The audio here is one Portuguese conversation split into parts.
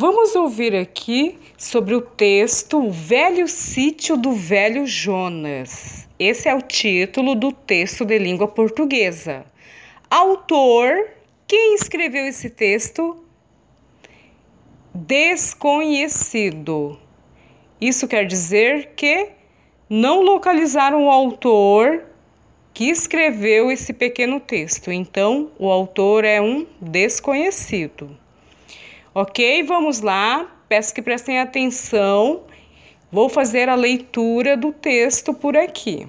Vamos ouvir aqui sobre o texto O Velho Sítio do Velho Jonas. Esse é o título do texto de língua portuguesa. Autor: quem escreveu esse texto? Desconhecido. Isso quer dizer que não localizaram o autor que escreveu esse pequeno texto. Então, o autor é um desconhecido. Ok? Vamos lá. Peço que prestem atenção. Vou fazer a leitura do texto por aqui.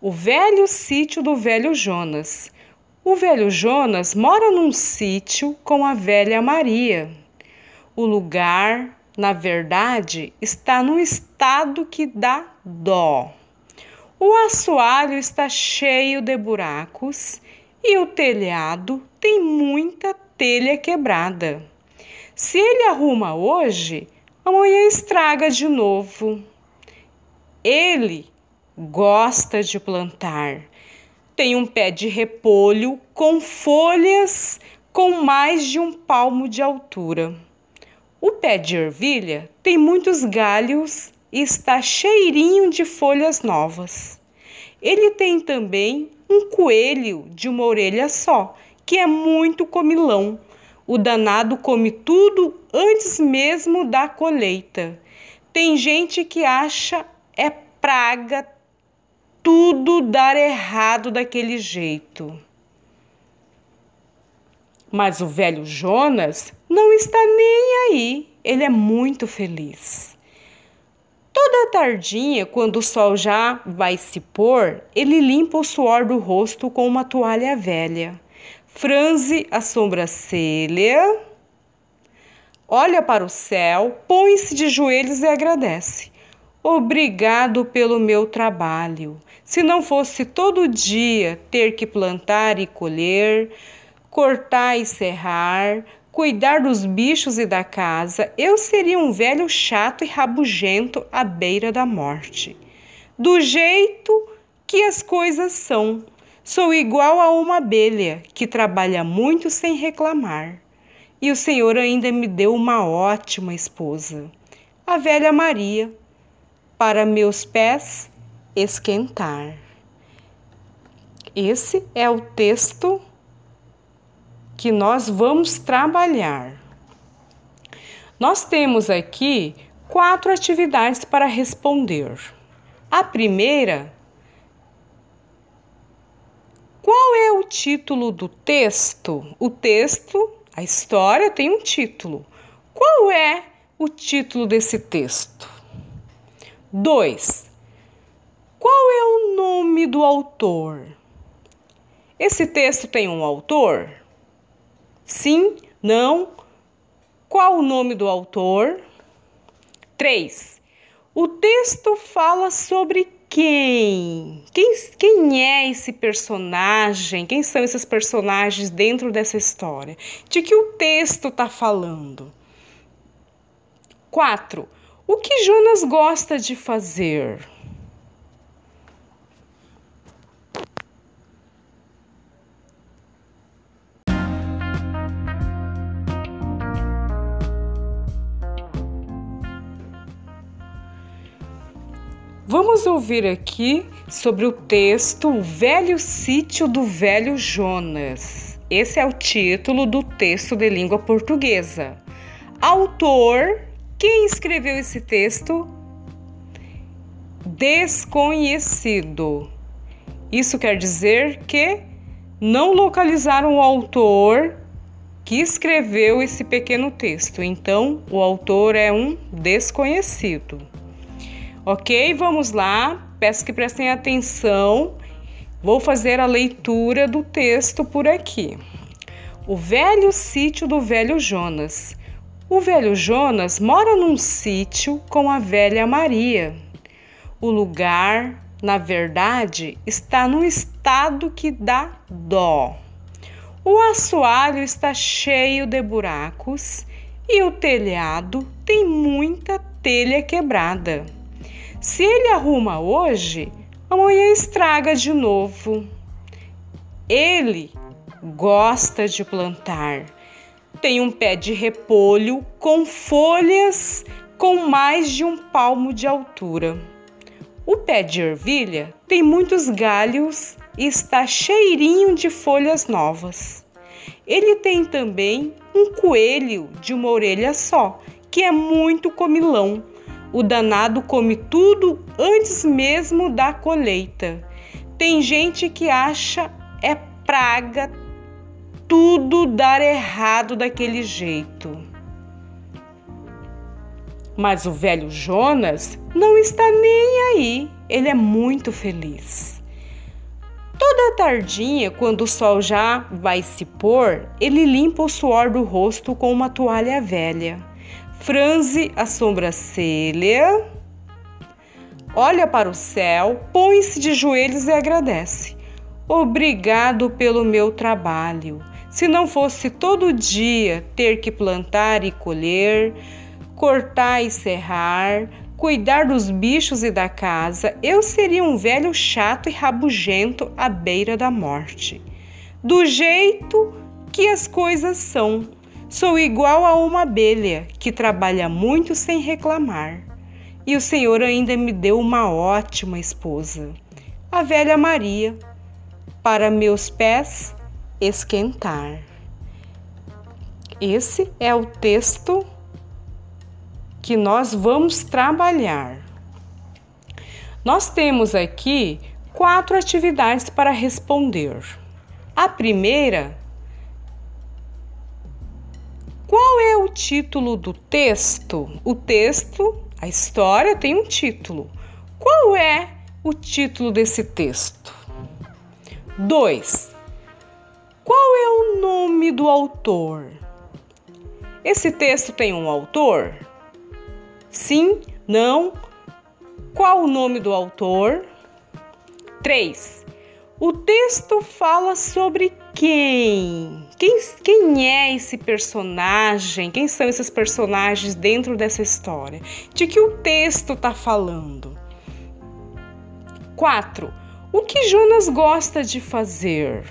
O velho sítio do velho Jonas. O velho Jonas mora num sítio com a velha Maria. O lugar, na verdade, está num estado que dá dó. O assoalho está cheio de buracos e o telhado tem muita telha quebrada. Se ele arruma hoje, amanhã estraga de novo. Ele gosta de plantar. Tem um pé de repolho com folhas com mais de um palmo de altura. O pé de ervilha tem muitos galhos e está cheirinho de folhas novas. Ele tem também um coelho de uma orelha só, que é muito comilão o danado come tudo antes mesmo da colheita. Tem gente que acha é praga tudo dar errado daquele jeito. Mas o velho Jonas não está nem aí. Ele é muito feliz. Toda tardinha, quando o sol já vai se pôr, ele limpa o suor do rosto com uma toalha velha franze a sobrancelha, olha para o céu, põe-se de joelhos e agradece. Obrigado pelo meu trabalho. Se não fosse todo dia ter que plantar e colher, cortar e serrar, cuidar dos bichos e da casa, eu seria um velho chato e rabugento à beira da morte. Do jeito que as coisas são. Sou igual a uma abelha que trabalha muito sem reclamar. E o Senhor ainda me deu uma ótima esposa, a velha Maria, para meus pés esquentar. Esse é o texto que nós vamos trabalhar. Nós temos aqui quatro atividades para responder. A primeira qual é o título do texto? O texto, a história tem um título. Qual é o título desse texto? 2. Qual é o nome do autor? Esse texto tem um autor? Sim? Não? Qual o nome do autor? 3. O texto fala sobre quem? quem? Quem é esse personagem? Quem são esses personagens dentro dessa história? De que o texto está falando? 4. O que Jonas gosta de fazer? Vamos ouvir aqui sobre o texto O Velho Sítio do Velho Jonas. Esse é o título do texto de língua portuguesa. Autor: quem escreveu esse texto? Desconhecido. Isso quer dizer que não localizaram o autor que escreveu esse pequeno texto. Então, o autor é um desconhecido. Ok? Vamos lá. Peço que prestem atenção. Vou fazer a leitura do texto por aqui. O velho sítio do velho Jonas. O velho Jonas mora num sítio com a velha Maria. O lugar, na verdade, está num estado que dá dó. O assoalho está cheio de buracos e o telhado tem muita telha quebrada. Se ele arruma hoje, amanhã estraga de novo. Ele gosta de plantar. tem um pé de repolho com folhas com mais de um palmo de altura. O pé de ervilha tem muitos galhos e está cheirinho de folhas novas. Ele tem também um coelho de uma orelha só, que é muito comilão. O danado come tudo antes mesmo da colheita. Tem gente que acha é praga tudo dar errado daquele jeito. Mas o velho Jonas não está nem aí, ele é muito feliz. Toda tardinha, quando o sol já vai se pôr, ele limpa o suor do rosto com uma toalha velha, franze a sobrancelha, olha para o céu, põe-se de joelhos e agradece. Obrigado pelo meu trabalho. Se não fosse todo dia ter que plantar e colher, cortar e serrar, cuidar dos bichos e da casa, eu seria um velho chato e rabugento à beira da morte. Do jeito que as coisas são, sou igual a uma abelha que trabalha muito sem reclamar. E o Senhor ainda me deu uma ótima esposa, a velha Maria, para meus pés esquentar. Esse é o texto que nós vamos trabalhar. Nós temos aqui quatro atividades para responder. A primeira, título do texto? O texto, a história tem um título. Qual é o título desse texto? 2. Qual é o nome do autor? Esse texto tem um autor? Sim, não. Qual o nome do autor? 3. O texto fala sobre quem? quem? Quem é esse personagem? Quem são esses personagens dentro dessa história? De que o texto está falando? 4. O que Jonas gosta de fazer?